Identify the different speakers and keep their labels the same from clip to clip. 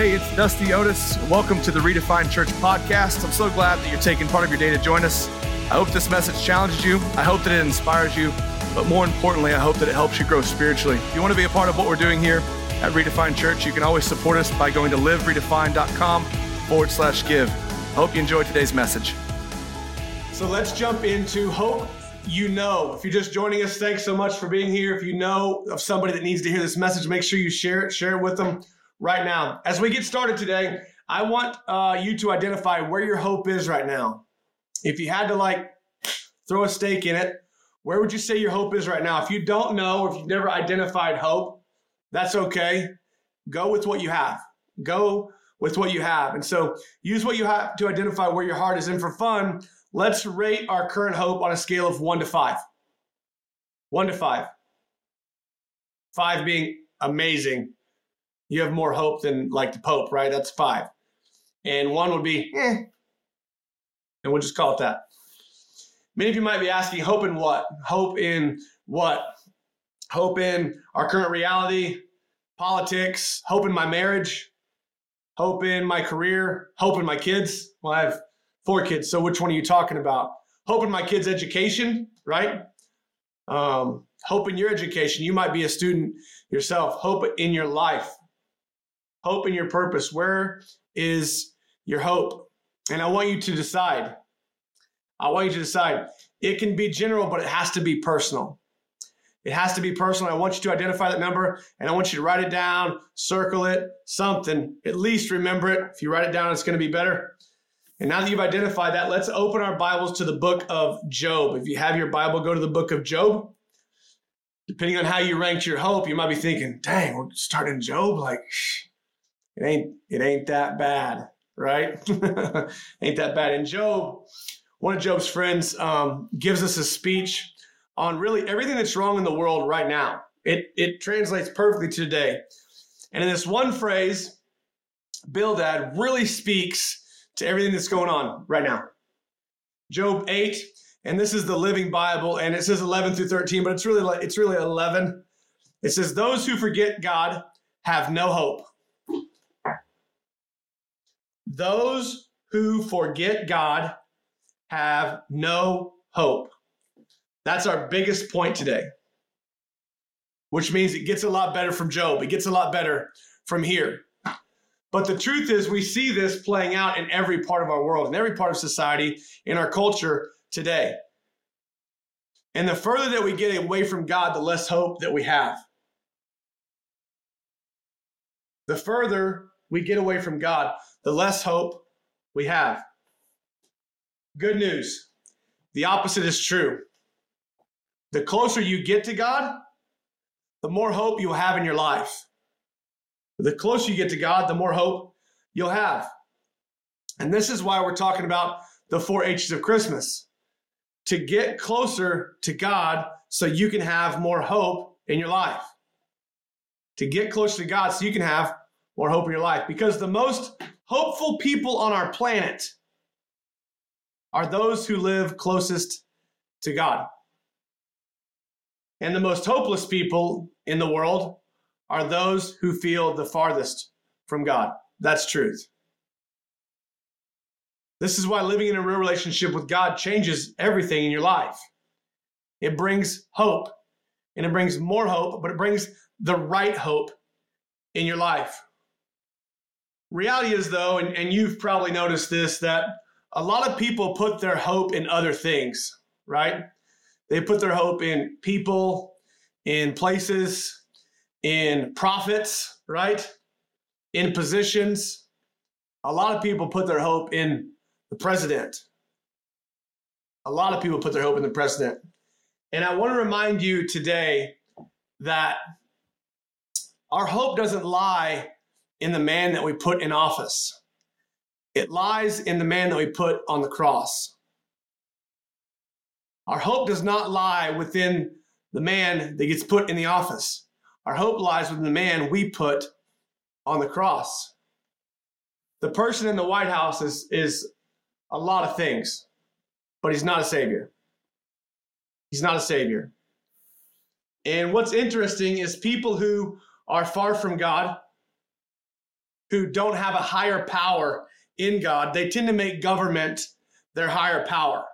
Speaker 1: Hey, it's Dusty Otis. Welcome to the Redefined Church podcast. I'm so glad that you're taking part of your day to join us. I hope this message challenges you. I hope that it inspires you. But more importantly, I hope that it helps you grow spiritually. If you want to be a part of what we're doing here at Redefined Church, you can always support us by going to liveredefined.com forward slash give. I hope you enjoyed today's message. So let's jump into hope you know. If you're just joining us, thanks so much for being here. If you know of somebody that needs to hear this message, make sure you share it, share it with them right now. As we get started today, I want uh, you to identify where your hope is right now. If you had to like throw a stake in it, where would you say your hope is right now? If you don't know, or if you've never identified hope, that's okay. Go with what you have. Go with what you have. And so use what you have to identify where your heart is. And for fun, let's rate our current hope on a scale of one to five. One to five. Five being amazing you have more hope than like the Pope, right? That's five. And one would be, eh. And we'll just call it that. Many of you might be asking, hope in what? Hope in what? Hope in our current reality, politics, hope in my marriage, hope in my career, hope in my kids. Well, I have four kids, so which one are you talking about? Hope in my kids' education, right? Um, hope in your education. You might be a student yourself. Hope in your life hope and your purpose. Where is your hope? And I want you to decide. I want you to decide. It can be general, but it has to be personal. It has to be personal. I want you to identify that number and I want you to write it down, circle it, something. At least remember it. If you write it down, it's going to be better. And now that you've identified that, let's open our Bibles to the book of Job. If you have your Bible, go to the book of Job. Depending on how you ranked your hope, you might be thinking, dang, we're starting Job. Like, it ain't it ain't that bad, right? ain't that bad. And Job, one of Job's friends, um, gives us a speech on really everything that's wrong in the world right now. It it translates perfectly to today. And in this one phrase, Bildad really speaks to everything that's going on right now. Job 8, and this is the Living Bible, and it says 11 through 13, but it's really it's really 11. It says, "Those who forget God have no hope." Those who forget God have no hope. That's our biggest point today, which means it gets a lot better from Job. It gets a lot better from here. But the truth is, we see this playing out in every part of our world, in every part of society, in our culture today. And the further that we get away from God, the less hope that we have. The further we get away from God, the less hope we have. Good news the opposite is true. The closer you get to God, the more hope you'll have in your life. The closer you get to God, the more hope you'll have. And this is why we're talking about the four H's of Christmas to get closer to God so you can have more hope in your life. To get closer to God so you can have more hope in your life. Because the most hopeful people on our planet are those who live closest to God. And the most hopeless people in the world are those who feel the farthest from God. That's truth. This is why living in a real relationship with God changes everything in your life. It brings hope, and it brings more hope, but it brings the right hope in your life. Reality is, though, and, and you've probably noticed this, that a lot of people put their hope in other things, right? They put their hope in people, in places, in profits, right? In positions. A lot of people put their hope in the president. A lot of people put their hope in the president. And I want to remind you today that our hope doesn't lie in the man that we put in office. It lies in the man that we put on the cross. Our hope does not lie within the man that gets put in the office. Our hope lies within the man we put on the cross. The person in the White House is, is a lot of things, but he's not a savior. He's not a savior. And what's interesting is people who are far from God, who don't have a higher power in God, they tend to make government their higher power.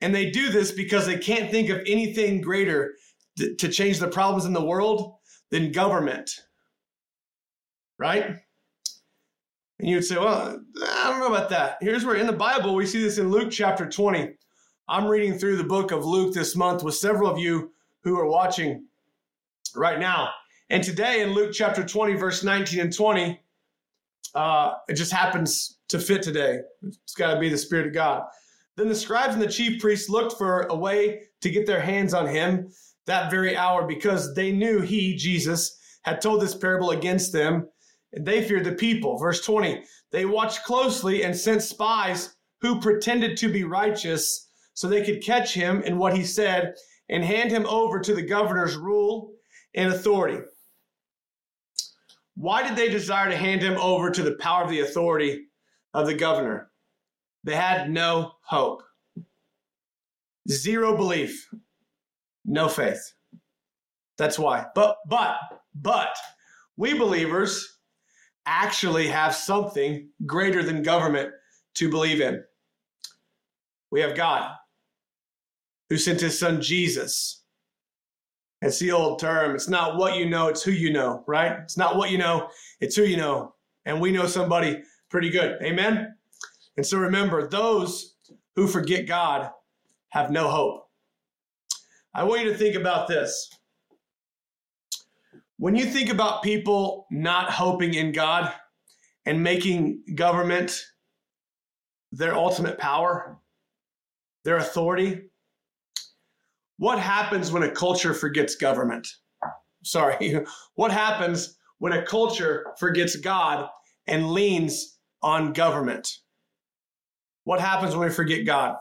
Speaker 1: And they do this because they can't think of anything greater to change the problems in the world than government. Right? And you would say, well, I don't know about that. Here's where in the Bible, we see this in Luke chapter 20. I'm reading through the book of Luke this month with several of you who are watching right now. And today in Luke chapter 20, verse 19 and 20, uh, it just happens to fit today. It's got to be the Spirit of God. Then the scribes and the chief priests looked for a way to get their hands on him that very hour because they knew he, Jesus, had told this parable against them and they feared the people. Verse 20 they watched closely and sent spies who pretended to be righteous so they could catch him in what he said and hand him over to the governor's rule and authority. Why did they desire to hand him over to the power of the authority of the governor? They had no hope, zero belief, no faith. That's why. But, but, but, we believers actually have something greater than government to believe in. We have God who sent his son Jesus. It's the old term. It's not what you know, it's who you know, right? It's not what you know, it's who you know. And we know somebody pretty good. Amen? And so remember, those who forget God have no hope. I want you to think about this. When you think about people not hoping in God and making government their ultimate power, their authority, what happens when a culture forgets government? Sorry, what happens when a culture forgets God and leans on government? What happens when we forget God?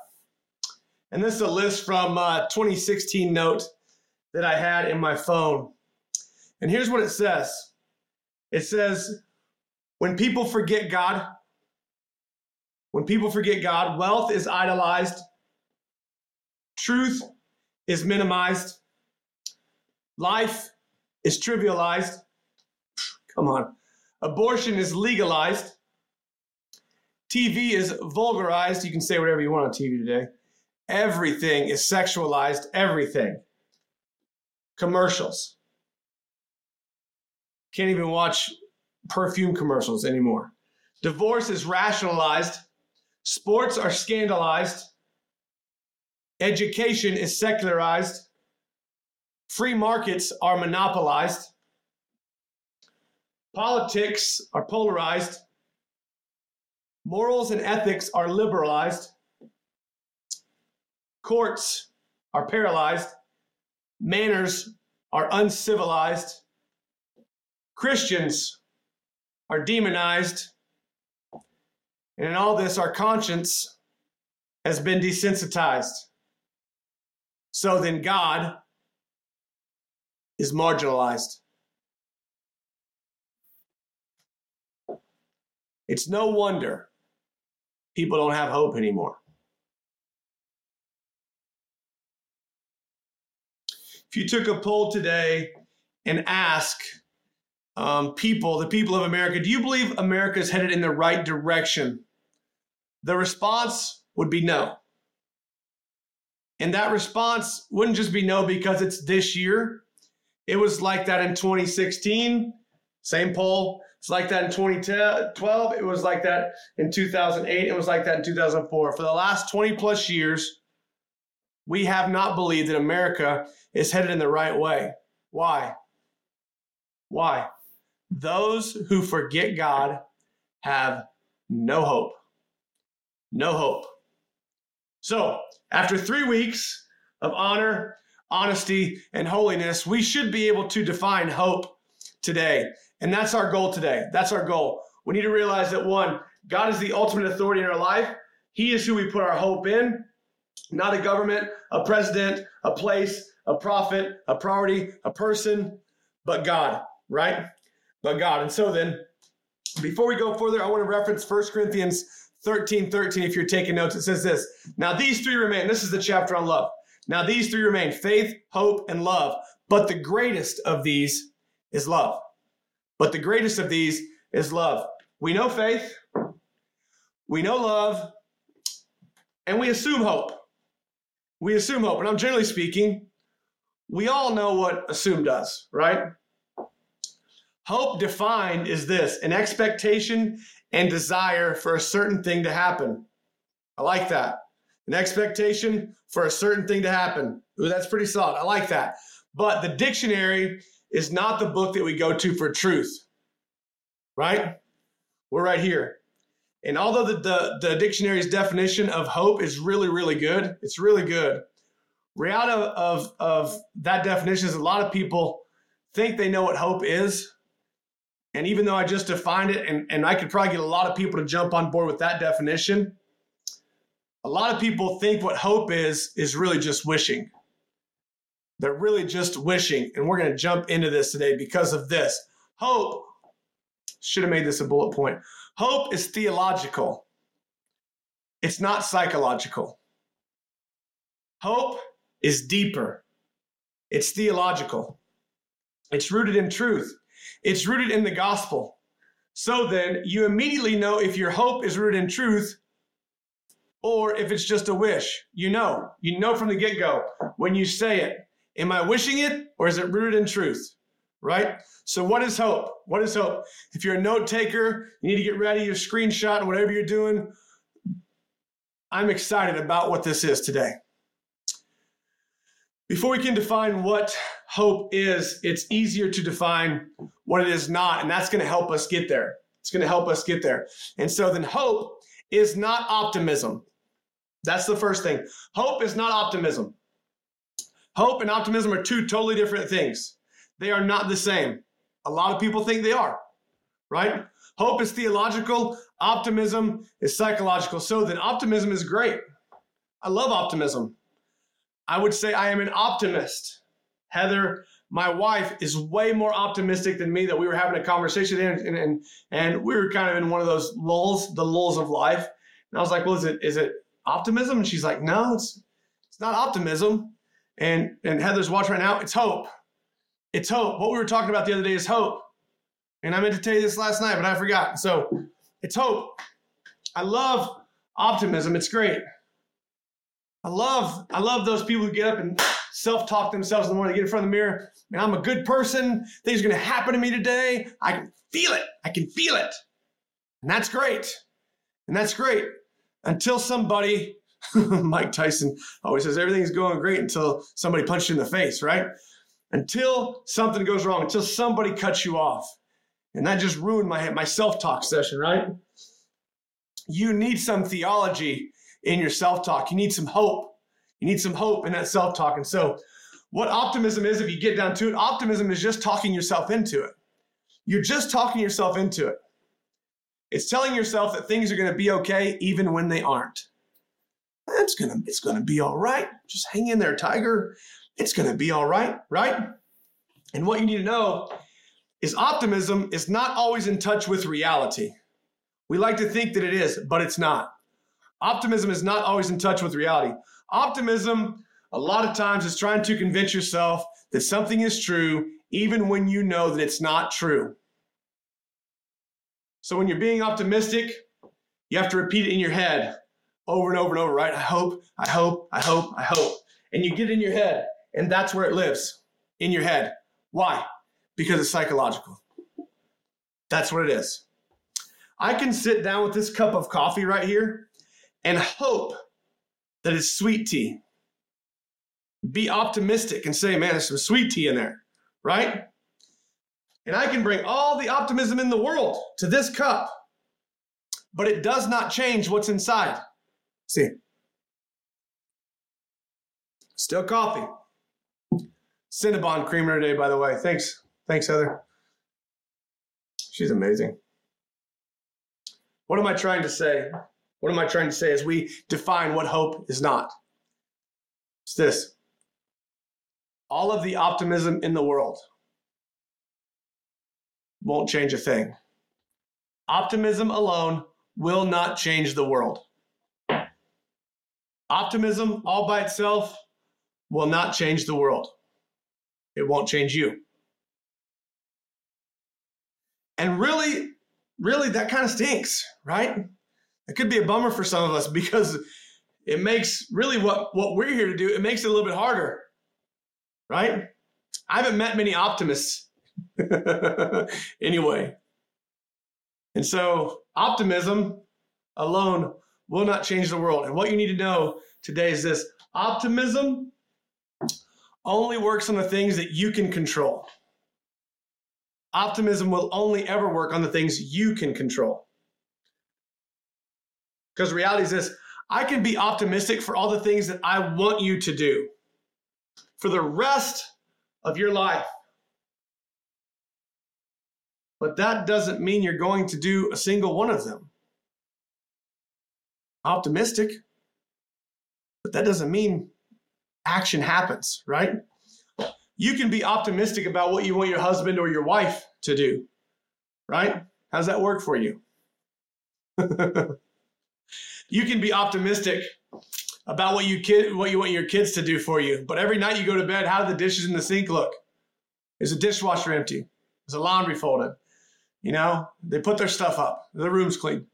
Speaker 1: And this is a list from uh, a 2016 note that I had in my phone. And here's what it says it says, when people forget God, when people forget God, wealth is idolized, truth is minimized, life is trivialized. Come on. Abortion is legalized. TV is vulgarized. You can say whatever you want on TV today. Everything is sexualized, everything. Commercials. Can't even watch perfume commercials anymore. Divorce is rationalized. Sports are scandalized. Education is secularized. Free markets are monopolized. Politics are polarized. Morals and ethics are liberalized. Courts are paralyzed. Manners are uncivilized. Christians are demonized. And in all this, our conscience has been desensitized. So then God is marginalized. It's no wonder people don't have hope anymore. If you took a poll today and ask um, people, the people of America, do you believe America is headed in the right direction? The response would be no. And that response wouldn't just be no because it's this year. It was like that in 2016, same poll. It's like that in 2012. It was like that in 2008. It was like that in 2004. For the last 20 plus years, we have not believed that America is headed in the right way. Why? Why? Those who forget God have no hope. No hope. So, after three weeks of honor, honesty, and holiness, we should be able to define hope today. And that's our goal today. That's our goal. We need to realize that one, God is the ultimate authority in our life. He is who we put our hope in, not a government, a president, a place, a prophet, a priority, a person, but God, right? But God. And so then, before we go further, I want to reference 1 Corinthians 13 13. If you're taking notes, it says this Now these three remain. This is the chapter on love. Now these three remain faith, hope, and love. But the greatest of these is love. But the greatest of these is love. We know faith, we know love, and we assume hope. We assume hope. And I'm generally speaking, we all know what assume does, right? Hope defined is this an expectation and desire for a certain thing to happen. I like that. An expectation for a certain thing to happen. Ooh, that's pretty solid. I like that. But the dictionary is not the book that we go to for truth, right? We're right here. And although the, the, the dictionary's definition of hope is really, really good, it's really good. Reality of, of, of that definition is a lot of people think they know what hope is. And even though I just defined it, and, and I could probably get a lot of people to jump on board with that definition, a lot of people think what hope is, is really just wishing. They're really just wishing. And we're going to jump into this today because of this. Hope, should have made this a bullet point. Hope is theological, it's not psychological. Hope is deeper, it's theological, it's rooted in truth, it's rooted in the gospel. So then, you immediately know if your hope is rooted in truth or if it's just a wish. You know, you know from the get go when you say it. Am I wishing it or is it rooted in truth? Right? So, what is hope? What is hope? If you're a note taker, you need to get ready, your screenshot, and whatever you're doing. I'm excited about what this is today. Before we can define what hope is, it's easier to define what it is not, and that's going to help us get there. It's going to help us get there. And so then hope is not optimism. That's the first thing. Hope is not optimism. Hope and optimism are two totally different things. They are not the same. A lot of people think they are, right? Hope is theological, optimism is psychological. So then optimism is great. I love optimism. I would say I am an optimist. Heather, my wife, is way more optimistic than me that we were having a conversation and, and, and, we were kind of in one of those lulls, the lulls of life. And I was like, well, is it, is it optimism? And she's like, no, it's, it's not optimism. And, and Heather's watching right now. It's hope. It's hope. What we were talking about the other day is hope. And I meant to tell you this last night, but I forgot. So it's hope. I love optimism. It's great. I love, I love those people who get up and self-talk themselves in the morning, they get in front of the mirror. Man, I'm a good person. Things are going to happen to me today. I can feel it. I can feel it. And that's great. And that's great until somebody, Mike Tyson always says everything's going great until somebody punched you in the face, right? Until something goes wrong, until somebody cuts you off. And that just ruined my, my self talk session, right? You need some theology in your self talk. You need some hope. You need some hope in that self talk. And so, what optimism is, if you get down to it, optimism is just talking yourself into it. You're just talking yourself into it. It's telling yourself that things are going to be okay even when they aren't. It's gonna, it's gonna be all right. Just hang in there, Tiger. It's gonna be all right, right? And what you need to know is optimism is not always in touch with reality. We like to think that it is, but it's not. Optimism is not always in touch with reality. Optimism, a lot of times, is trying to convince yourself that something is true, even when you know that it's not true. So when you're being optimistic, you have to repeat it in your head over and over and over, right? I hope, I hope, I hope, I hope. And you get it in your head, and that's where it lives in your head. Why? Because it's psychological. That's what it is. I can sit down with this cup of coffee right here and hope that it's sweet tea. Be optimistic and say, man, there's some sweet tea in there, right? And I can bring all the optimism in the world to this cup, but it does not change what's inside. See? Still coffee. Cinnabon creamer today, by the way. Thanks. Thanks, Heather. She's amazing. What am I trying to say? What am I trying to say as we define what hope is not? It's this all of the optimism in the world won't change a thing. Optimism alone will not change the world. Optimism all by itself will not change the world. It won't change you. And really, really, that kind of stinks, right? It could be a bummer for some of us because it makes really what, what we're here to do, it makes it a little bit harder, right? I haven't met many optimists anyway. And so, optimism alone will not change the world. And what you need to know today is this optimism only works on the things that you can control. Optimism will only ever work on the things you can control. Because reality is this I can be optimistic for all the things that I want you to do for the rest of your life. But that doesn't mean you're going to do a single one of them. Optimistic, but that doesn't mean action happens, right? You can be optimistic about what you want your husband or your wife to do, right? How's that work for you? you can be optimistic about what you kid what you want your kids to do for you, but every night you go to bed, how do the dishes in the sink look? Is the dishwasher empty? Is the laundry folded? You know, they put their stuff up. The room's clean.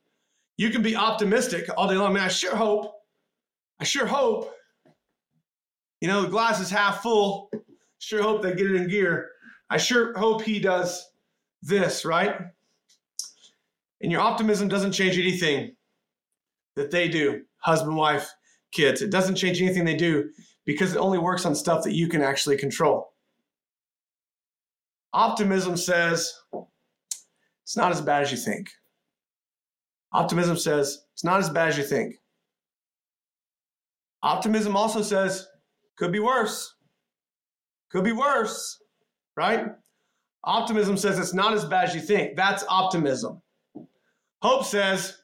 Speaker 1: You can be optimistic all day long. Man, I sure hope, I sure hope, you know, the glass is half full. Sure hope they get it in gear. I sure hope he does this, right? And your optimism doesn't change anything that they do, husband, wife, kids. It doesn't change anything they do because it only works on stuff that you can actually control. Optimism says, it's not as bad as you think. Optimism says it's not as bad as you think. Optimism also says could be worse. Could be worse, right? Optimism says it's not as bad as you think. That's optimism. Hope says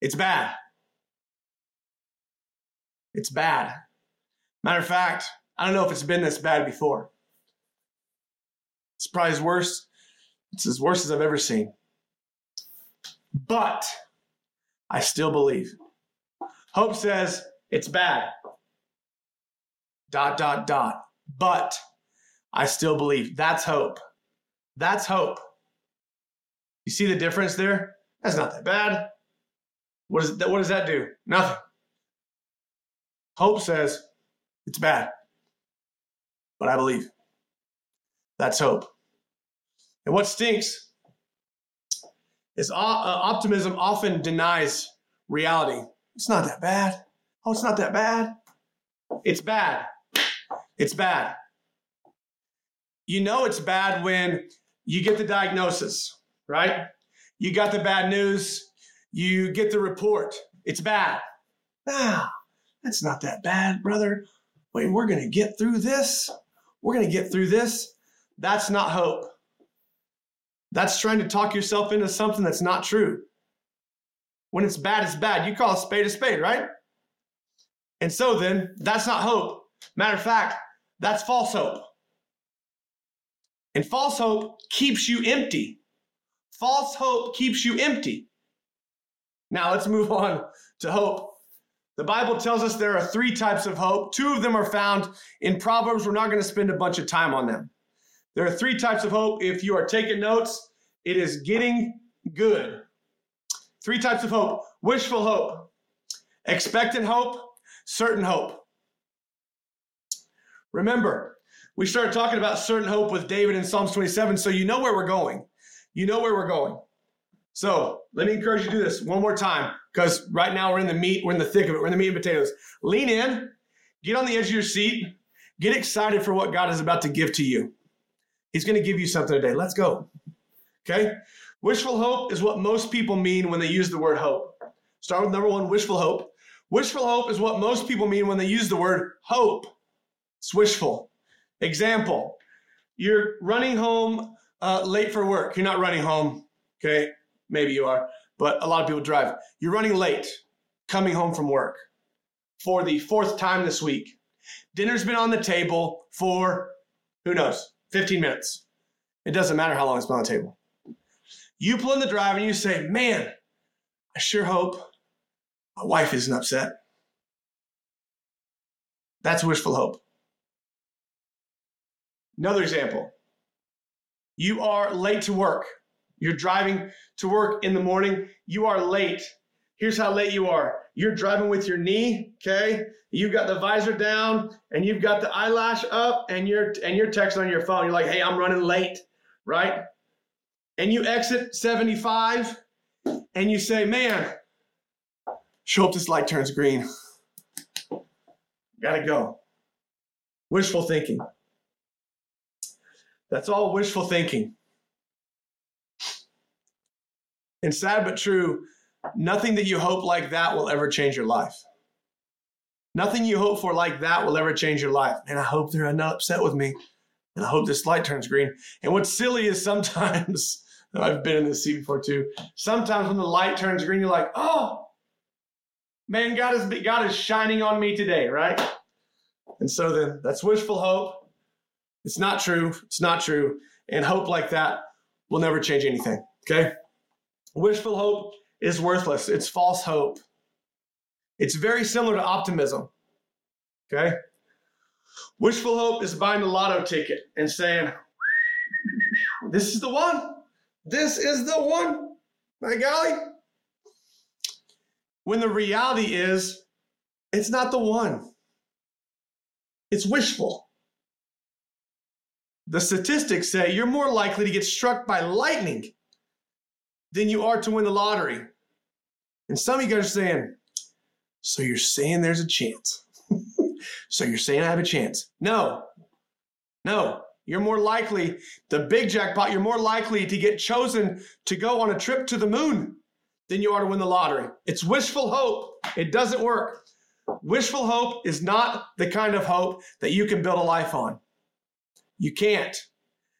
Speaker 1: it's bad. It's bad. Matter of fact, I don't know if it's been this bad before. It's probably worse it's as worse as I've ever seen. But I still believe. Hope says it's bad. Dot, dot, dot. But I still believe. That's hope. That's hope. You see the difference there? That's not that bad. What, is what does that do? Nothing. Hope says it's bad. But I believe. That's hope. And what stinks is uh, optimism often denies reality. It's not that bad. Oh, it's not that bad. It's bad. It's bad. You know it's bad when you get the diagnosis, right? You got the bad news, you get the report. It's bad. Ah, that's not that bad, brother. Wait, we're going to get through this. We're going to get through this. That's not hope. That's trying to talk yourself into something that's not true. When it's bad, it's bad. You call a spade a spade, right? And so then, that's not hope. Matter of fact, that's false hope. And false hope keeps you empty. False hope keeps you empty. Now, let's move on to hope. The Bible tells us there are three types of hope. Two of them are found in Proverbs. We're not going to spend a bunch of time on them. There are three types of hope. If you are taking notes, it is getting good. Three types of hope wishful hope, expectant hope, certain hope. Remember, we started talking about certain hope with David in Psalms 27, so you know where we're going. You know where we're going. So let me encourage you to do this one more time because right now we're in the meat, we're in the thick of it, we're in the meat and potatoes. Lean in, get on the edge of your seat, get excited for what God is about to give to you. He's going to give you something today. Let's go. Okay? Wishful hope is what most people mean when they use the word hope. Start with number one wishful hope. Wishful hope is what most people mean when they use the word hope. It's wishful. Example you're running home uh, late for work. You're not running home, okay? Maybe you are, but a lot of people drive. You're running late, coming home from work for the fourth time this week. Dinner's been on the table for who knows, 15 minutes. It doesn't matter how long it's been on the table. You pull in the drive and you say, Man, I sure hope my wife isn't upset. That's wishful hope. Another example you are late to work. You're driving to work in the morning. You are late. Here's how late you are. You're driving with your knee, okay? You've got the visor down and you've got the eyelash up and you're and you're texting on your phone. You're like, "Hey, I'm running late." Right? And you exit 75 and you say, "Man, show up this light turns green." Got to go. Wishful thinking. That's all wishful thinking. And sad but true, nothing that you hope like that will ever change your life. Nothing you hope for like that will ever change your life. And I hope they're not upset with me. And I hope this light turns green. And what's silly is sometimes, I've been in this seat before too, sometimes when the light turns green, you're like, oh, man, God is, God is shining on me today, right? And so then that's wishful hope. It's not true. It's not true. And hope like that will never change anything. Okay? Wishful hope is worthless. It's false hope. It's very similar to optimism. Okay? Wishful hope is buying the lotto ticket and saying, This is the one. This is the one. My golly. When the reality is, it's not the one, it's wishful. The statistics say you're more likely to get struck by lightning than you are to win the lottery. And some of you guys are saying, so you're saying there's a chance. so you're saying I have a chance. No, no. You're more likely, the big jackpot, you're more likely to get chosen to go on a trip to the moon than you are to win the lottery. It's wishful hope. It doesn't work. Wishful hope is not the kind of hope that you can build a life on. You can't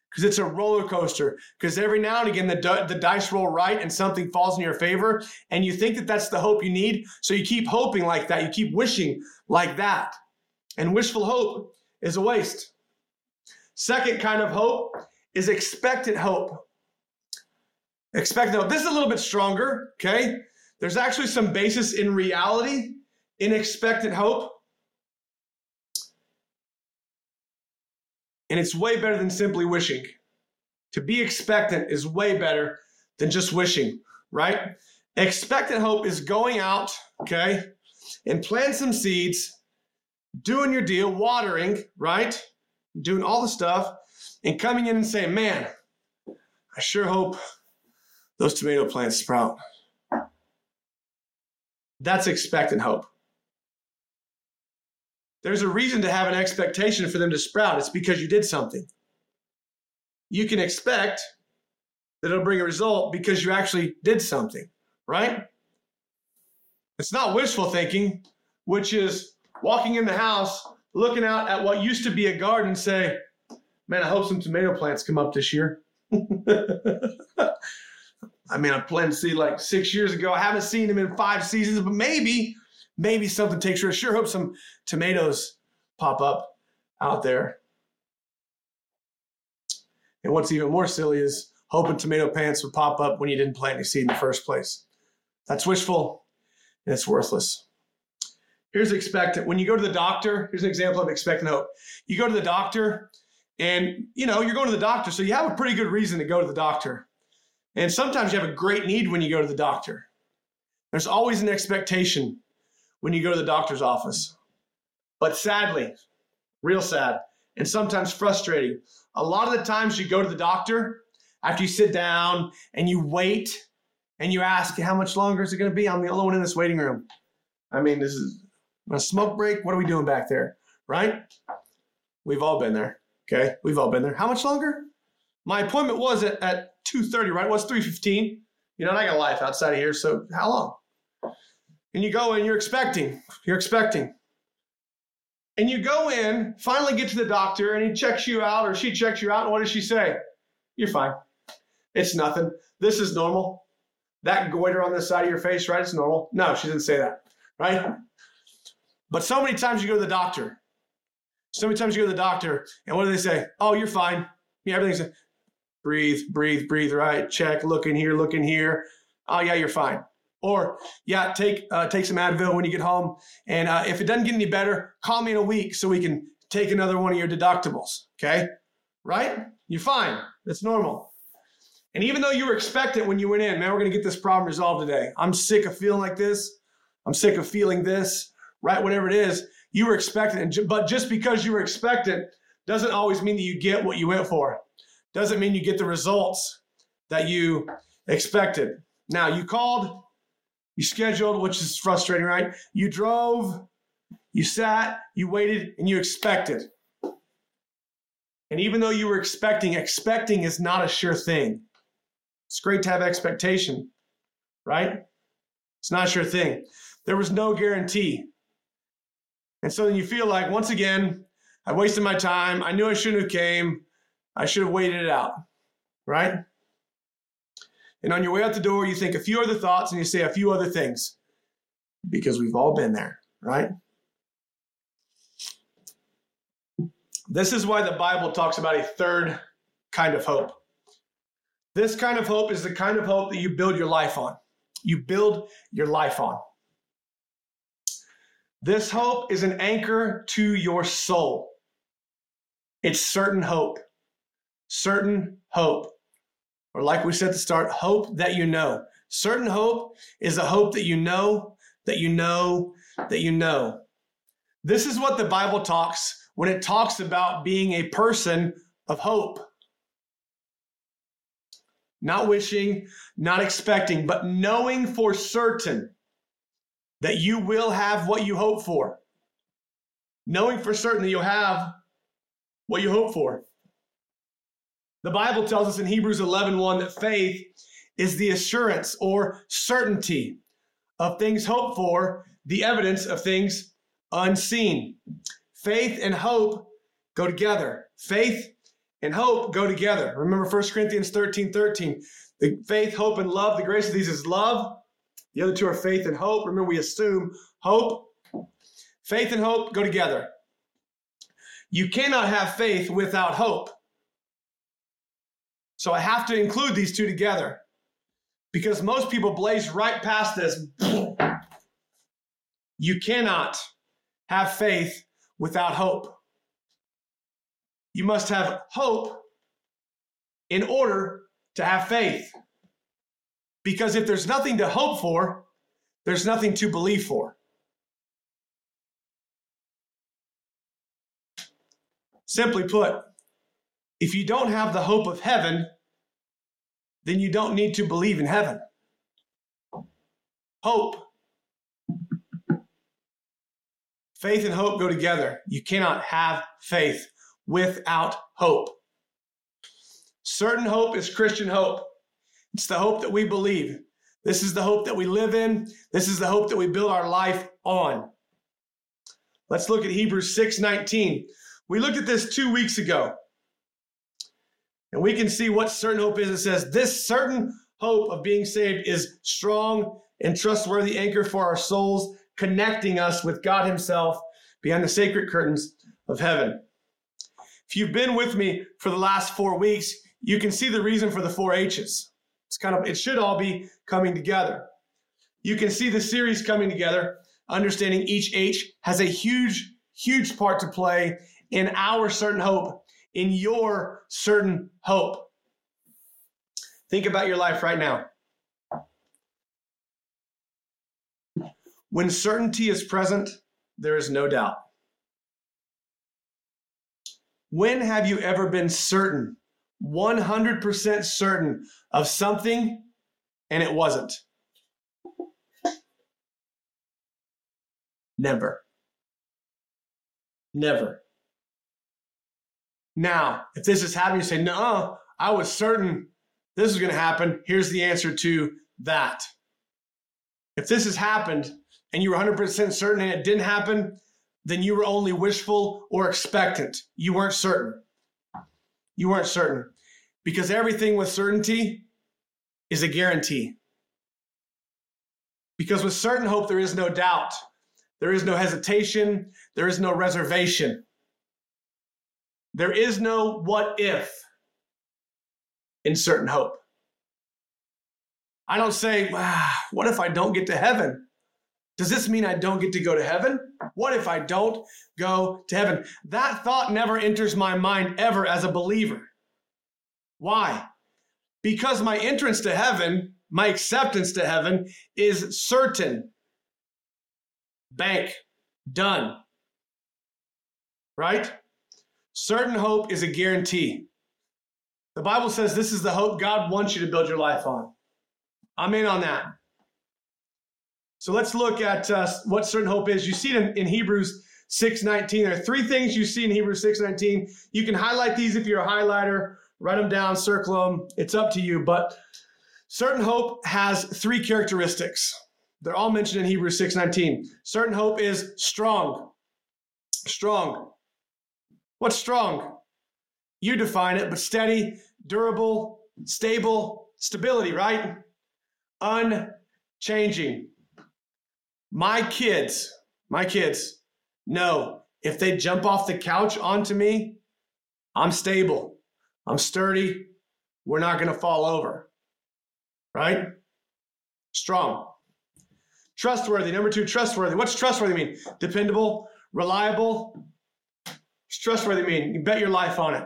Speaker 1: because it's a roller coaster. Because every now and again, the, the dice roll right and something falls in your favor, and you think that that's the hope you need. So you keep hoping like that. You keep wishing like that. And wishful hope is a waste. Second kind of hope is expectant hope. Expectant hope. This is a little bit stronger, okay? There's actually some basis in reality in expectant hope. And it's way better than simply wishing. To be expectant is way better than just wishing, right? Expectant hope is going out, okay, and plant some seeds, doing your deal, watering, right? Doing all the stuff, and coming in and saying, man, I sure hope those tomato plants sprout. That's expectant hope. There's a reason to have an expectation for them to sprout. It's because you did something. You can expect that it'll bring a result because you actually did something, right? It's not wishful thinking, which is walking in the house, looking out at what used to be a garden say, man, I hope some tomato plants come up this year. I mean, I planted seed like six years ago. I haven't seen them in five seasons, but maybe maybe something takes root. Sure hope some tomatoes pop up out there. And what's even more silly is hoping tomato plants would pop up when you didn't plant any seed in the first place. That's wishful and it's worthless. Here's expectant. When you go to the doctor, here's an example of expectant hope. You go to the doctor and you know, you're going to the doctor, so you have a pretty good reason to go to the doctor. And sometimes you have a great need when you go to the doctor. There's always an expectation when you go to the doctor's office. But sadly, real sad, and sometimes frustrating, a lot of the times you go to the doctor after you sit down and you wait and you ask, how much longer is it going to be? I'm the only one in this waiting room. I mean, this is a smoke break. What are we doing back there? Right? We've all been there. Okay. We've all been there. How much longer? My appointment was at, at 2.30, right? It was 3.15. You know, and I got life outside of here. So how long? And you go in, you're expecting, you're expecting. And you go in, finally get to the doctor, and he checks you out or she checks you out. And what does she say? You're fine. It's nothing. This is normal. That goiter on the side of your face, right? It's normal. No, she didn't say that, right? But so many times you go to the doctor. So many times you go to the doctor, and what do they say? Oh, you're fine. Yeah, everything's breathe, breathe, breathe, right? Check, look in here, look in here. Oh, yeah, you're fine. Or yeah, take uh, take some Advil when you get home, and uh, if it doesn't get any better, call me in a week so we can take another one of your deductibles. Okay, right? You're fine. That's normal. And even though you were expectant when you went in, man, we're to get this problem resolved today. I'm sick of feeling like this. I'm sick of feeling this, right? Whatever it is, you were expectant. But just because you were expectant doesn't always mean that you get what you went for. Doesn't mean you get the results that you expected. Now, you called, you scheduled, which is frustrating, right? You drove, you sat, you waited, and you expected. And even though you were expecting, expecting is not a sure thing. It's great to have expectation, right? It's not a sure thing. There was no guarantee. And so then you feel like, once again, I wasted my time. I knew I shouldn't have came. I should have waited it out, right? And on your way out the door, you think a few other thoughts and you say a few other things because we've all been there, right? This is why the Bible talks about a third kind of hope. This kind of hope is the kind of hope that you build your life on. You build your life on. This hope is an anchor to your soul. It's certain hope. Certain hope. Or, like we said the start, hope that you know. Certain hope is a hope that you know, that you know, that you know. This is what the Bible talks when it talks about being a person of hope. Not wishing, not expecting, but knowing for certain that you will have what you hope for. Knowing for certain that you'll have what you hope for. The Bible tells us in Hebrews 11 1 that faith is the assurance or certainty of things hoped for, the evidence of things unseen. Faith and hope go together. Faith and hope go together. Remember 1 Corinthians 13 13. The faith, hope, and love. The grace of these is love. The other two are faith and hope. Remember, we assume hope. Faith and hope go together. You cannot have faith without hope. So I have to include these two together because most people blaze right past this. You cannot have faith without hope. You must have hope in order to have faith. Because if there's nothing to hope for, there's nothing to believe for. Simply put, if you don't have the hope of heaven, then you don't need to believe in heaven. Hope Faith and hope go together. You cannot have faith without hope. Certain hope is Christian hope. It's the hope that we believe. This is the hope that we live in. This is the hope that we build our life on. Let's look at Hebrews 6:19. We looked at this 2 weeks ago. And we can see what certain hope is. It says, This certain hope of being saved is strong and trustworthy anchor for our souls connecting us with God Himself behind the sacred curtains of heaven. If you've been with me for the last four weeks, you can see the reason for the four H's. It's kind of, it should all be coming together. You can see the series coming together, understanding each H has a huge, huge part to play in our certain hope, in your certain hope. Think about your life right now. When certainty is present, there is no doubt. When have you ever been certain, 100% certain of something and it wasn't? Never. Never. Now, if this is happening, you say, no, I was certain this was going to happen. Here's the answer to that. If this has happened, and you were 100% certain and it didn't happen, then you were only wishful or expectant. You weren't certain. You weren't certain. Because everything with certainty is a guarantee. Because with certain hope, there is no doubt, there is no hesitation, there is no reservation, there is no what if in certain hope. I don't say, ah, what if I don't get to heaven? Does this mean I don't get to go to heaven? What if I don't go to heaven? That thought never enters my mind ever as a believer. Why? because my entrance to heaven, my acceptance to heaven is certain. Bank, done. Right? Certain hope is a guarantee. The Bible says this is the hope God wants you to build your life on. I'm in on that. So let's look at uh, what certain hope is. You see it in, in Hebrews 6:19. There are three things you see in Hebrews 6:19. You can highlight these if you're a highlighter, write them down, circle them. It's up to you. But certain hope has three characteristics. They're all mentioned in Hebrews 6:19. Certain hope is strong. Strong. What's strong? You define it, but steady, durable, stable, stability, right? Unchanging. My kids, my kids know if they jump off the couch onto me, I'm stable. I'm sturdy. We're not going to fall over. Right? Strong. Trustworthy. Number two, trustworthy. What's trustworthy mean? Dependable, reliable. Trustworthy mean? You bet your life on it.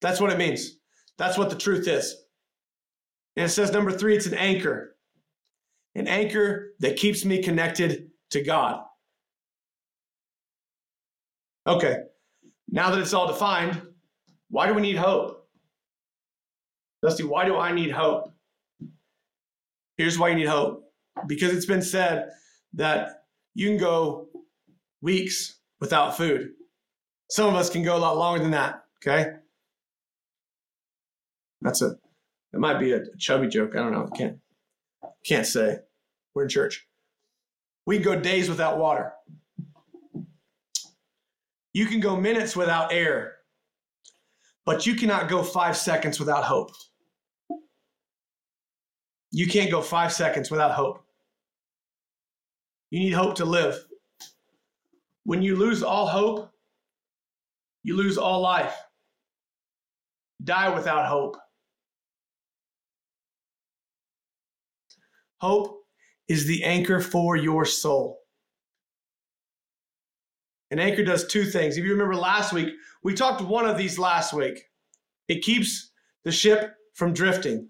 Speaker 1: That's what it means. That's what the truth is. And it says, number three, it's an anchor an anchor that keeps me connected to God. Okay, now that it's all defined, why do we need hope? Dusty, why do I need hope? Here's why you need hope because it's been said that you can go weeks without food. Some of us can go a lot longer than that, okay? That's a, it might be a chubby joke. I don't know. Can't, can't say. We're in church. We can go days without water. You can go minutes without air, but you cannot go five seconds without hope. You can't go five seconds without hope. You need hope to live. When you lose all hope, you lose all life. Die without hope. Hope is the anchor for your soul. An anchor does two things. If you remember last week, we talked one of these last week. It keeps the ship from drifting.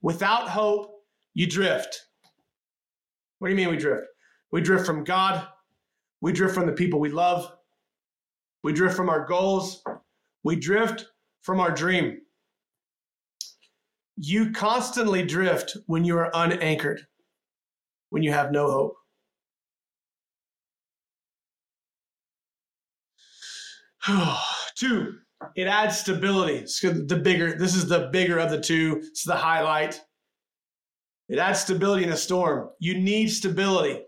Speaker 1: Without hope, you drift. What do you mean we drift? We drift from God. We drift from the people we love. We drift from our goals. We drift from our dream. You constantly drift when you are unanchored, when you have no hope. two, it adds stability. the bigger, this is the bigger of the two. It's the highlight. It adds stability in a storm. You need stability.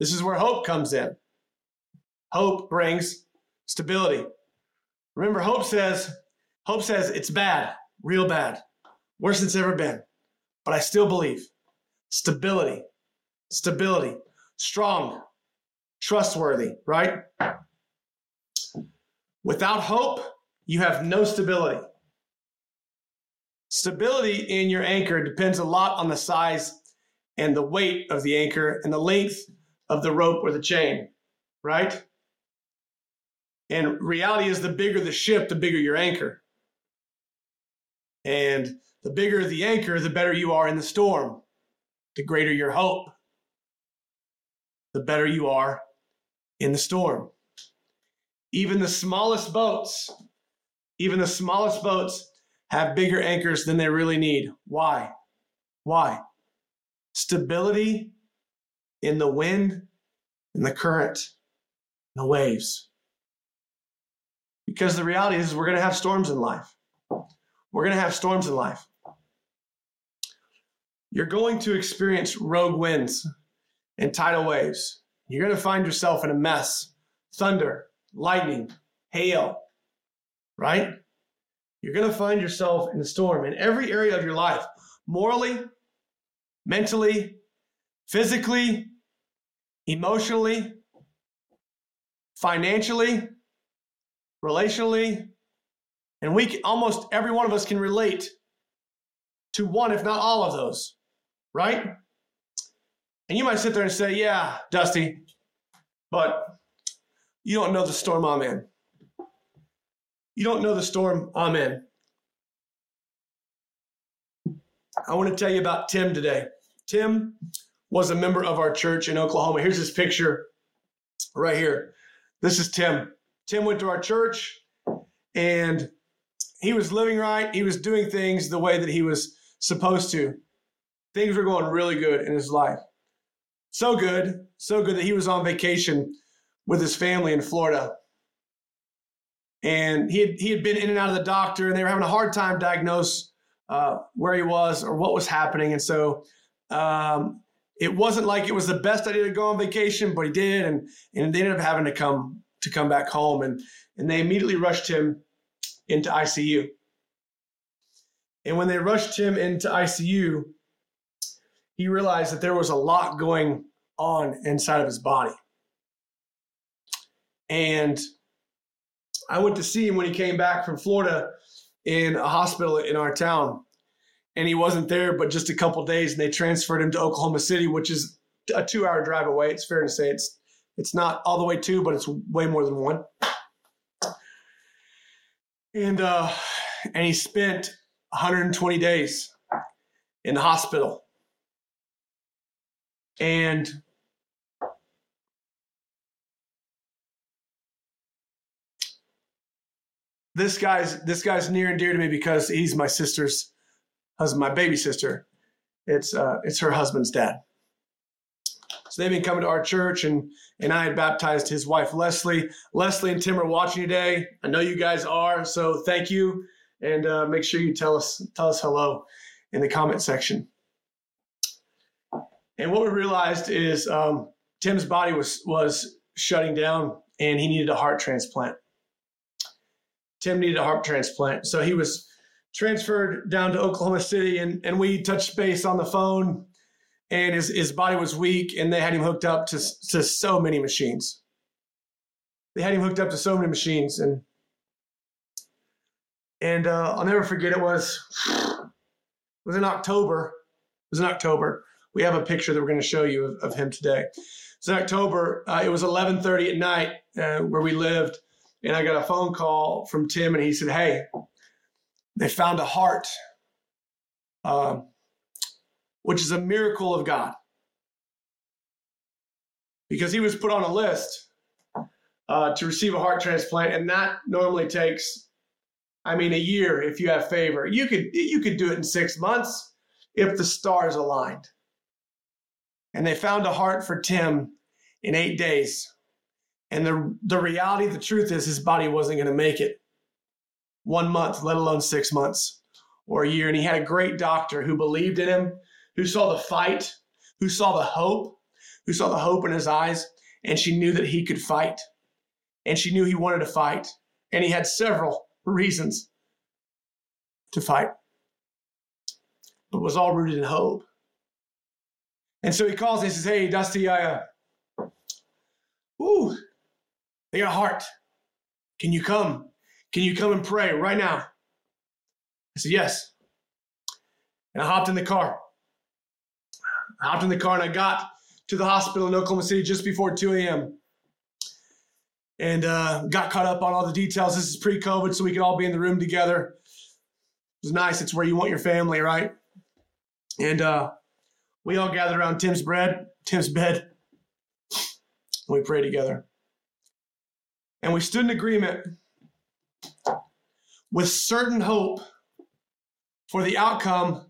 Speaker 1: This is where hope comes in. Hope brings stability. Remember, hope says, hope says it's bad, real bad worse than it's ever been. But I still believe stability, stability, strong, trustworthy, right? Without hope, you have no stability. Stability in your anchor depends a lot on the size and the weight of the anchor and the length of the rope or the chain, right? And reality is the bigger the ship, the bigger your anchor. And the bigger the anchor, the better you are in the storm, the greater your hope, the better you are in the storm. Even the smallest boats, even the smallest boats have bigger anchors than they really need. Why? Why? Stability in the wind, in the current, in the waves. Because the reality is, we're going to have storms in life. We're going to have storms in life. You're going to experience rogue winds and tidal waves. You're going to find yourself in a mess thunder, lightning, hail, right? You're going to find yourself in a storm in every area of your life morally, mentally, physically, emotionally, financially, relationally. And we almost every one of us can relate to one, if not all of those right? And you might sit there and say, yeah, Dusty, but you don't know the storm ah, I'm in. You don't know the storm ah, I'm in. I want to tell you about Tim today. Tim was a member of our church in Oklahoma. Here's his picture right here. This is Tim. Tim went to our church and he was living right. He was doing things the way that he was supposed to. Things were going really good in his life. So good, so good that he was on vacation with his family in Florida. And he had, he had been in and out of the doctor, and they were having a hard time diagnose uh, where he was or what was happening. And so um, it wasn't like it was the best idea to go on vacation, but he did, and and they ended up having to come to come back home, and and they immediately rushed him into ICU. And when they rushed him into ICU, he realized that there was a lot going on inside of his body. And I went to see him when he came back from Florida in a hospital in our town. And he wasn't there but just a couple days, and they transferred him to Oklahoma City, which is a two-hour drive away. It's fair to say it's it's not all the way two, but it's way more than one. And uh, and he spent 120 days in the hospital. And this guy's this guy's near and dear to me because he's my sister's husband, my baby sister. It's uh, it's her husband's dad. So they've been coming to our church, and and I had baptized his wife Leslie. Leslie and Tim are watching today. I know you guys are, so thank you, and uh, make sure you tell us tell us hello in the comment section. And what we realized is um, Tim's body was was shutting down, and he needed a heart transplant. Tim needed a heart transplant. So he was transferred down to Oklahoma City and, and we touched base on the phone and his, his body was weak and they had him hooked up to, to so many machines. They had him hooked up to so many machines and and uh, I'll never forget it was it was in October. It was in October. We have a picture that we're going to show you of, of him today. So in October, uh, it was 11:30 at night uh, where we lived, and I got a phone call from Tim, and he said, "Hey, they found a heart, uh, which is a miracle of God, because he was put on a list uh, to receive a heart transplant, and that normally takes, I mean, a year if you have favor. You could you could do it in six months if the stars aligned." And they found a heart for Tim in eight days. And the, the reality, the truth is, his body wasn't going to make it one month, let alone six months or a year. And he had a great doctor who believed in him, who saw the fight, who saw the hope, who saw the hope in his eyes. And she knew that he could fight. And she knew he wanted to fight. And he had several reasons to fight, but was all rooted in hope. And so he calls and he says, Hey, Dusty, I, uh, ooh, they got a heart. Can you come? Can you come and pray right now? I said, Yes. And I hopped in the car. I hopped in the car and I got to the hospital in Oklahoma City just before 2 a.m. And uh, got caught up on all the details. This is pre COVID, so we could all be in the room together. It was nice. It's where you want your family, right? And uh, we all gathered around Tim's bread, Tim's bed. We prayed together. And we stood in agreement with certain hope for the outcome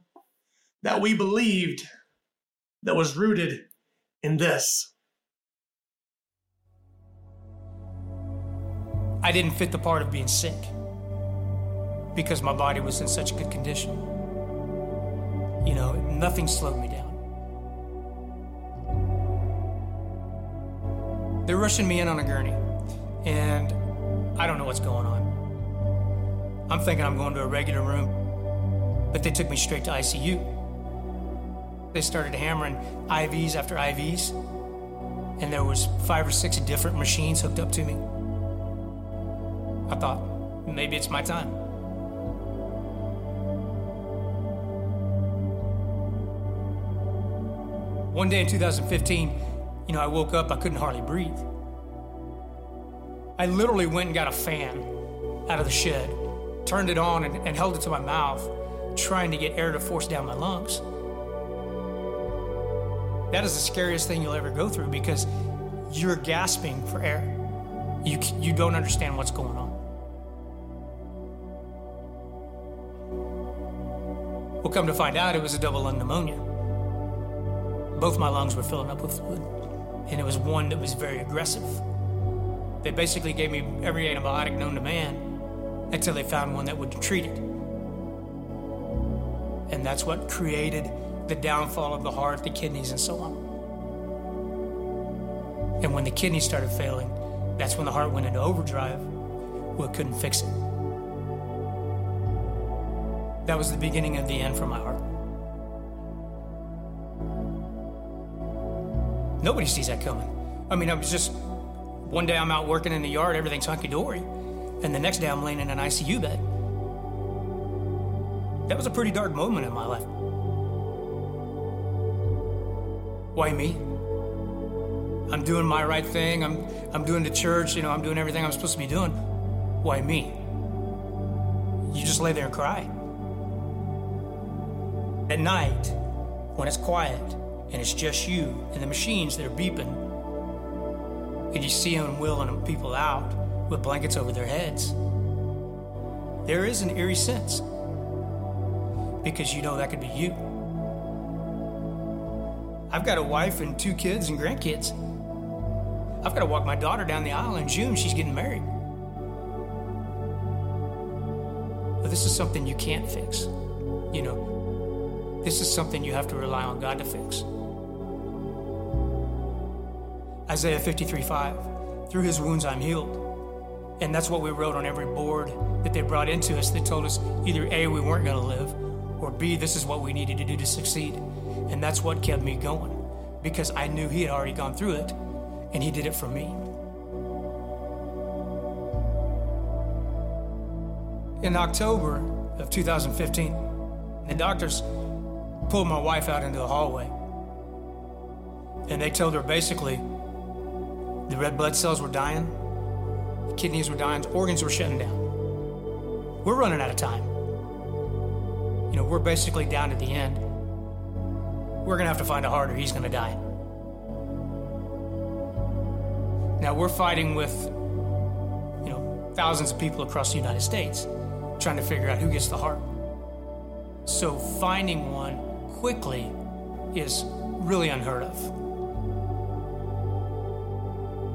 Speaker 1: that we believed that was rooted in this.
Speaker 2: I didn't fit the part of being sick because my body was in such good condition. You know, nothing slowed me down. They're rushing me in on a gurney, and I don't know what's going on. I'm thinking I'm going to a regular room, but they took me straight to ICU. They started hammering IVs after IVs, and there was five or six different machines hooked up to me. I thought, maybe it's my time. One day in 2015, you know, I woke up, I couldn't hardly breathe. I literally went and got a fan out of the shed, turned it on, and, and held it to my mouth trying to get air to force down my lungs. That is the scariest thing you'll ever go through because you're gasping for air. You, you don't understand what's going on. Well, come to find out, it was a double lung pneumonia. Both my lungs were filling up with fluid, and it was one that was very aggressive. They basically gave me every antibiotic known to man until they found one that would treat it. And that's what created the downfall of the heart, the kidneys, and so on. And when the kidneys started failing, that's when the heart went into overdrive. It couldn't fix it. That was the beginning of the end for my heart. Nobody sees that coming. I mean, I was just one day I'm out working in the yard, everything's hunky dory, and the next day I'm laying in an ICU bed. That was a pretty dark moment in my life. Why me? I'm doing my right thing. I'm I'm doing the church. You know, I'm doing everything I'm supposed to be doing. Why me? You just lay there and cry. At night, when it's quiet and it's just you and the machines that are beeping, and you see them wheeling people out with blankets over their heads, there is an eerie sense because you know that could be you. I've got a wife and two kids and grandkids. I've got to walk my daughter down the aisle in June. She's getting married. But this is something you can't fix. You know, this is something you have to rely on God to fix. Isaiah 53 5. Through his wounds I'm healed. And that's what we wrote on every board that they brought into us They told us either A, we weren't going to live, or B, this is what we needed to do to succeed. And that's what kept me going because I knew he had already gone through it and he did it for me. In October of 2015, the doctors pulled my wife out into the hallway and they told her basically the red blood cells were dying, kidneys were dying, organs were shutting down. We're running out of time. You know, we're basically down to the end. We're to have to find a heart or he's to die. Now we're fighting with, you know, thousands of people across the United States trying to figure out who gets the heart. So finding one quickly is really unheard of.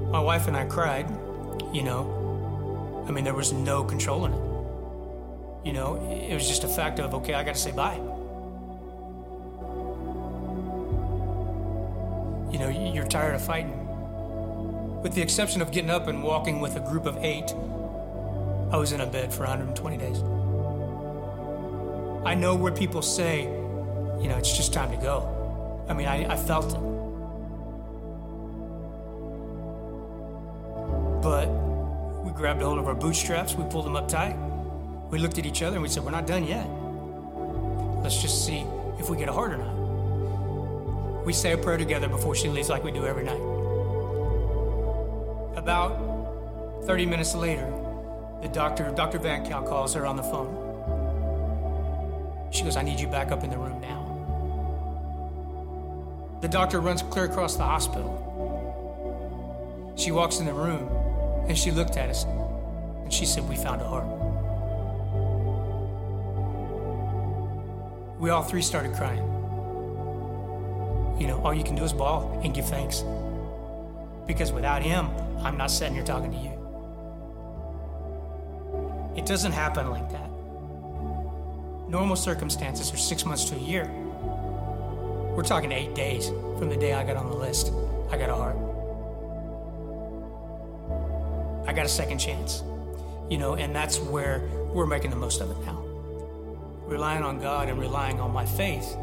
Speaker 2: My wife and I cried, you know. I mean, there was no controlling it. You know, it was just a fact of, okay, I got to say bye. You know, you're tired of fighting. With the exception of getting up and walking with a group of eight, I was in a bed for 120 days. I know where people say, you know, it's just time to go. I mean, I, I felt it. But we grabbed a hold of our bootstraps, we pulled them up tight. We looked at each other and we said, We're not done yet. Let's just see if we get a heart or not. We say a prayer together before she leaves, like we do every night. About 30 minutes later, the doctor, Dr. Van Cal, calls her on the phone. She goes, I need you back up in the room now. The doctor runs clear across the hospital. She walks in the room and she looked at us and she said, We found a heart. We all three started crying. You know, all you can do is bawl and give thanks. Because without him, I'm not sitting here talking to you. It doesn't happen like that. Normal circumstances are six months to a year. We're talking eight days from the day I got on the list. I got a heart. I got a second chance. You know, and that's where we're making the most of it now. Relying on God and relying on my faith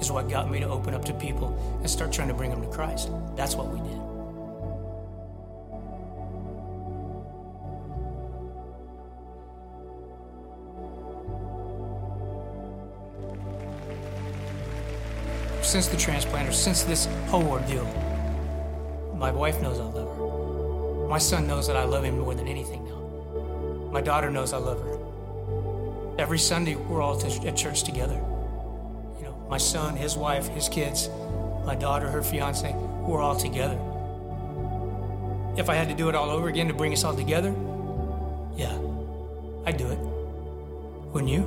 Speaker 2: is what got me to open up to people and start trying to bring them to Christ. That's what we did. Since the transplant or since this whole ordeal, my wife knows I love her. My son knows that I love him more than anything now. My daughter knows I love her. Every Sunday, we're all at church together. My son, his wife, his kids, my daughter, her fiance, we're all together. If I had to do it all over again to bring us all together, yeah, I'd do it. Wouldn't you?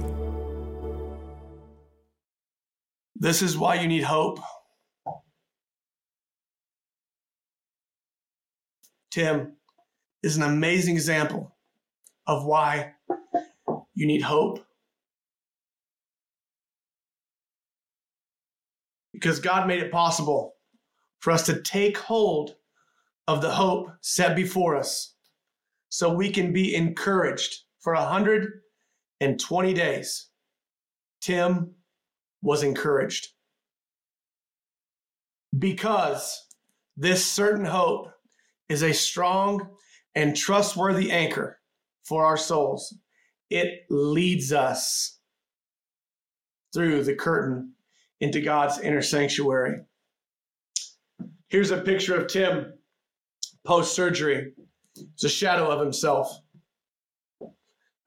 Speaker 1: This is why you need hope. Tim is an amazing example of why you need hope. Because God made it possible for us to take hold of the hope set before us so we can be encouraged for 120 days. Tim was encouraged. Because this certain hope is a strong and trustworthy anchor for our souls. It leads us through the curtain into God's inner sanctuary. Here's a picture of Tim post surgery. It's a shadow of himself.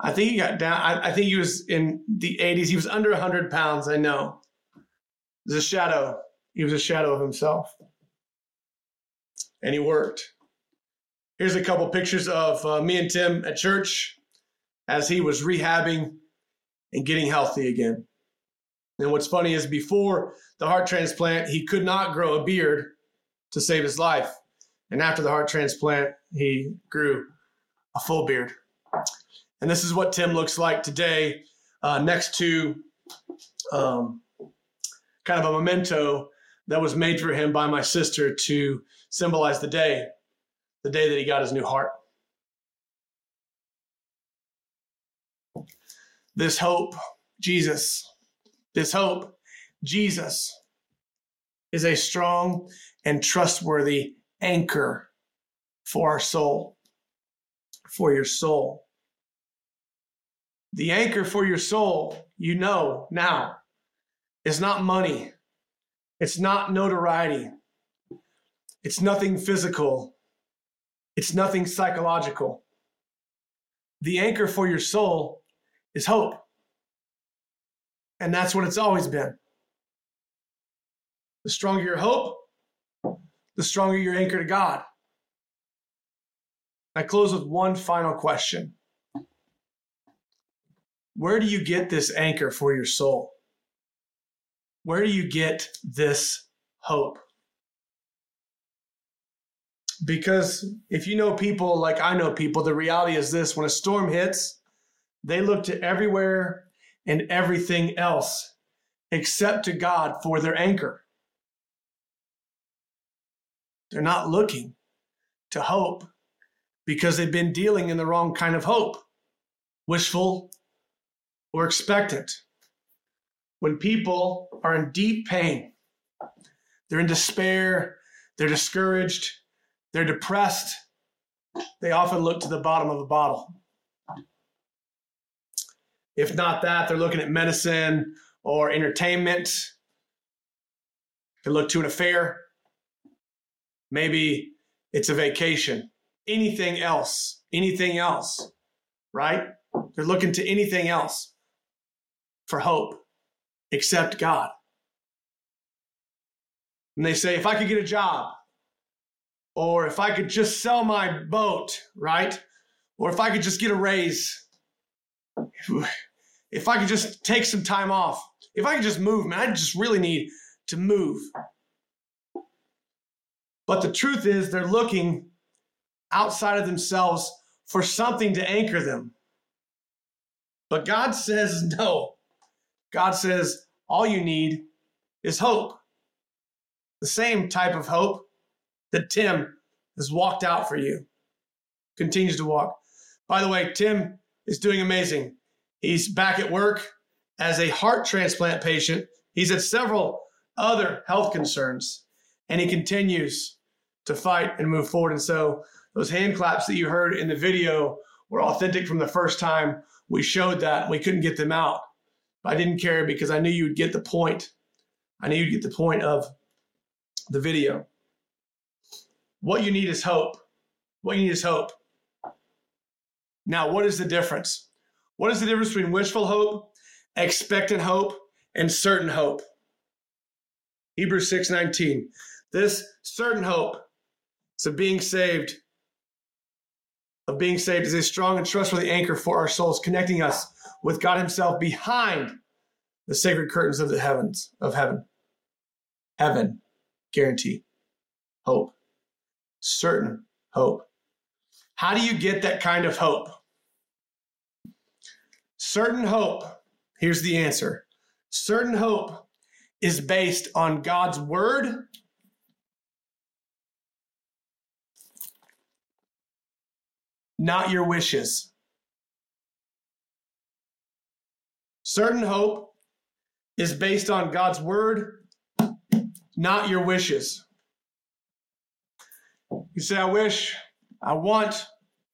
Speaker 1: I think he got down. I, I, think he was in the 80s. He was under 100 pounds. I know. It a shadow. He was a shadow of himself. And he worked. Here's a couple pictures of uh, me and Tim at church as he was rehabbing and getting healthy again. And what's funny is before the heart transplant, he could not grow a beard to save his life. And after the heart transplant, he grew a full beard. And this is what Tim looks like today uh, next to um, kind of a memento that was made for him by my sister to symbolize the day, the day that he got his new heart. This hope, Jesus, this hope, Jesus, is a strong and trustworthy anchor for our soul, for your soul. The anchor for your soul, you know now, is not money. It's not notoriety. It's nothing physical. It's nothing psychological. The anchor for your soul is hope. And that's what it's always been. The stronger your hope, the stronger your anchor to God. I close with one final question where do you get this anchor for your soul? Where do you get this hope? Because if you know people like I know people, the reality is this when a storm hits, they look to everywhere and everything else except to God for their anchor. They're not looking to hope because they've been dealing in the wrong kind of hope wishful, or expectant. When people are in deep pain, they're in despair, they're discouraged, they're depressed, they often look to the bottom of a bottle. If not that, they're looking at medicine or entertainment. They look to an affair. Maybe it's a vacation. Anything else, anything else, right? They're looking to anything else for hope except God. And they say, if I could get a job, or if I could just sell my boat, right? Or if I could just get a raise, if I could just take some time off, if I could just move, man, I just really need to move. But the truth is, they're looking outside of themselves for something to anchor them. But God says, no, God says, all you need is hope. The same type of hope that Tim has walked out for you, continues to walk. By the way, Tim is doing amazing. He's back at work as a heart transplant patient. He's had several other health concerns, and he continues to fight and move forward. And so, those hand claps that you heard in the video were authentic from the first time we showed that. We couldn't get them out. I didn't care because I knew you would get the point. I knew you'd get the point of the video. What you need is hope. What you need is hope. Now, what is the difference? What is the difference between wishful hope, expectant hope, and certain hope? Hebrews 6:19. This certain hope so being saved of being saved is a strong and trustworthy anchor for our souls, connecting us with God Himself behind the sacred curtains of the heavens of heaven. Heaven, guarantee, hope, certain hope. How do you get that kind of hope? Certain hope, here's the answer. Certain hope is based on God's word not your wishes. Certain hope is based on God's word, not your wishes. You say, I wish, I want,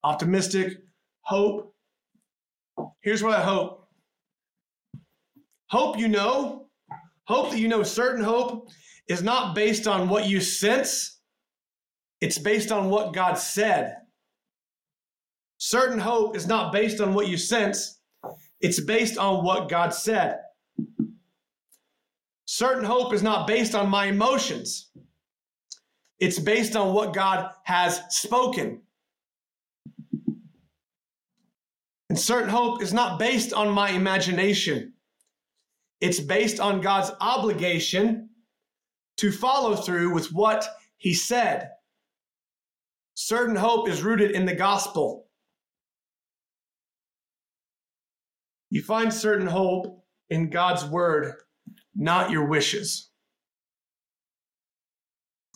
Speaker 1: optimistic, hope. Here's what I hope hope you know, hope that you know certain hope is not based on what you sense, it's based on what God said. Certain hope is not based on what you sense, it's based on what God said. Certain hope is not based on my emotions, it's based on what God has spoken. And certain hope is not based on my imagination. It's based on God's obligation to follow through with what he said. Certain hope is rooted in the gospel. You find certain hope in God's word, not your wishes.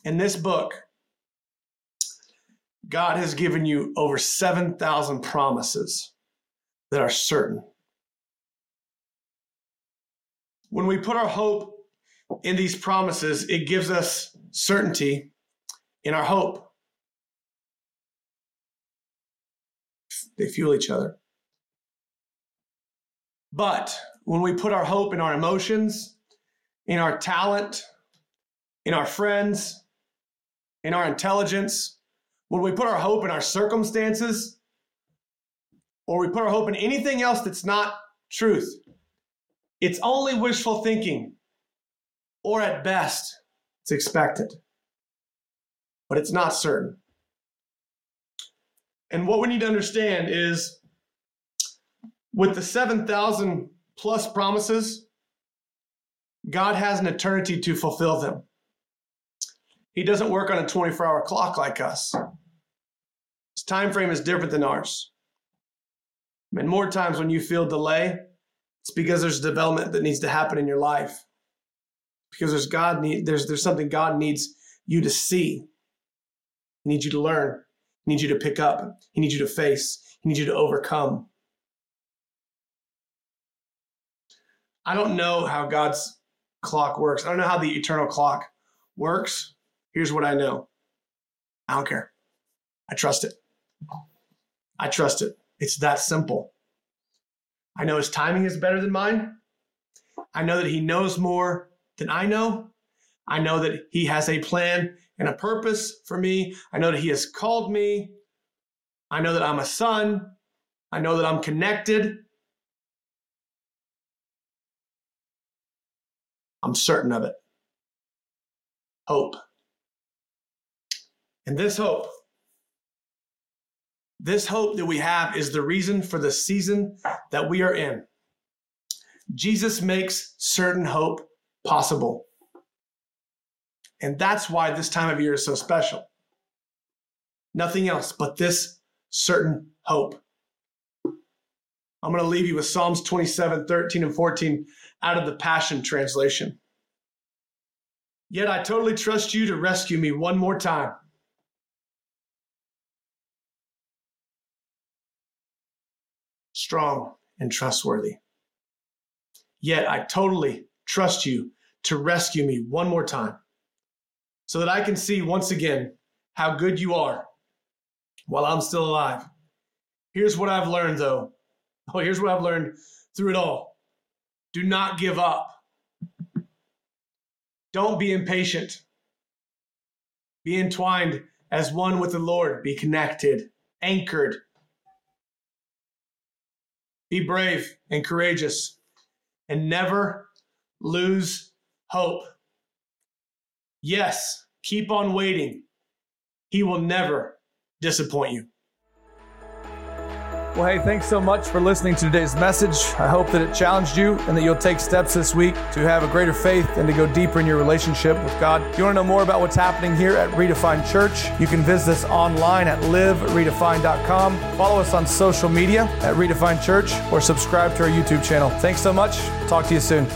Speaker 1: In this book, God has given you over 7,000 promises that are certain. When we put our hope in these promises, it gives us certainty in our hope. They fuel each other. But when we put our hope in our emotions, in our talent, in our friends, in our intelligence, when we put our hope in our circumstances, or we put our hope in anything else that's not truth, it's only wishful thinking, or at best, it's expected. But it's not certain. And what we need to understand is with the 7,000 plus promises, God has an eternity to fulfill them. He doesn't work on a 24 hour clock like us. His time frame is different than ours. And more times when you feel delay, it's because there's development that needs to happen in your life. Because there's God need there's there's something God needs you to see. He needs you to learn. He needs you to pick up. He needs you to face. He needs you to overcome. I don't know how God's clock works. I don't know how the eternal clock works. Here's what I know I don't care. I trust it. I trust it. It's that simple. I know his timing is better than mine. I know that he knows more than I know. I know that he has a plan and a purpose for me. I know that he has called me. I know that I'm a son. I know that I'm connected. I'm certain of it. Hope. And this hope, this hope that we have is the reason for the season that we are in. Jesus makes certain hope possible. And that's why this time of year is so special. Nothing else but this certain hope. I'm going to leave you with Psalms 27, 13, and 14 out of the Passion Translation. Yet I totally trust you to rescue me one more time. Strong and trustworthy. Yet I totally trust you to rescue me one more time so that I can see once again how good you are while I'm still alive. Here's what I've learned though Oh, here's what I've learned through it all do not give up. Don't be impatient. Be entwined as one with the Lord. Be connected, anchored.
Speaker 3: Be brave and courageous and never lose hope. Yes, keep on waiting. He will never disappoint you.
Speaker 1: Well, hey, thanks so much for listening to today's message. I hope that it challenged you and that you'll take steps this week to have a greater faith and to go deeper in your relationship with God. If you want to know more about what's happening here at Redefined Church, you can visit us online at liveredefined.com. Follow us on social media at Redefined Church or subscribe to our YouTube channel. Thanks so much. Talk to you soon.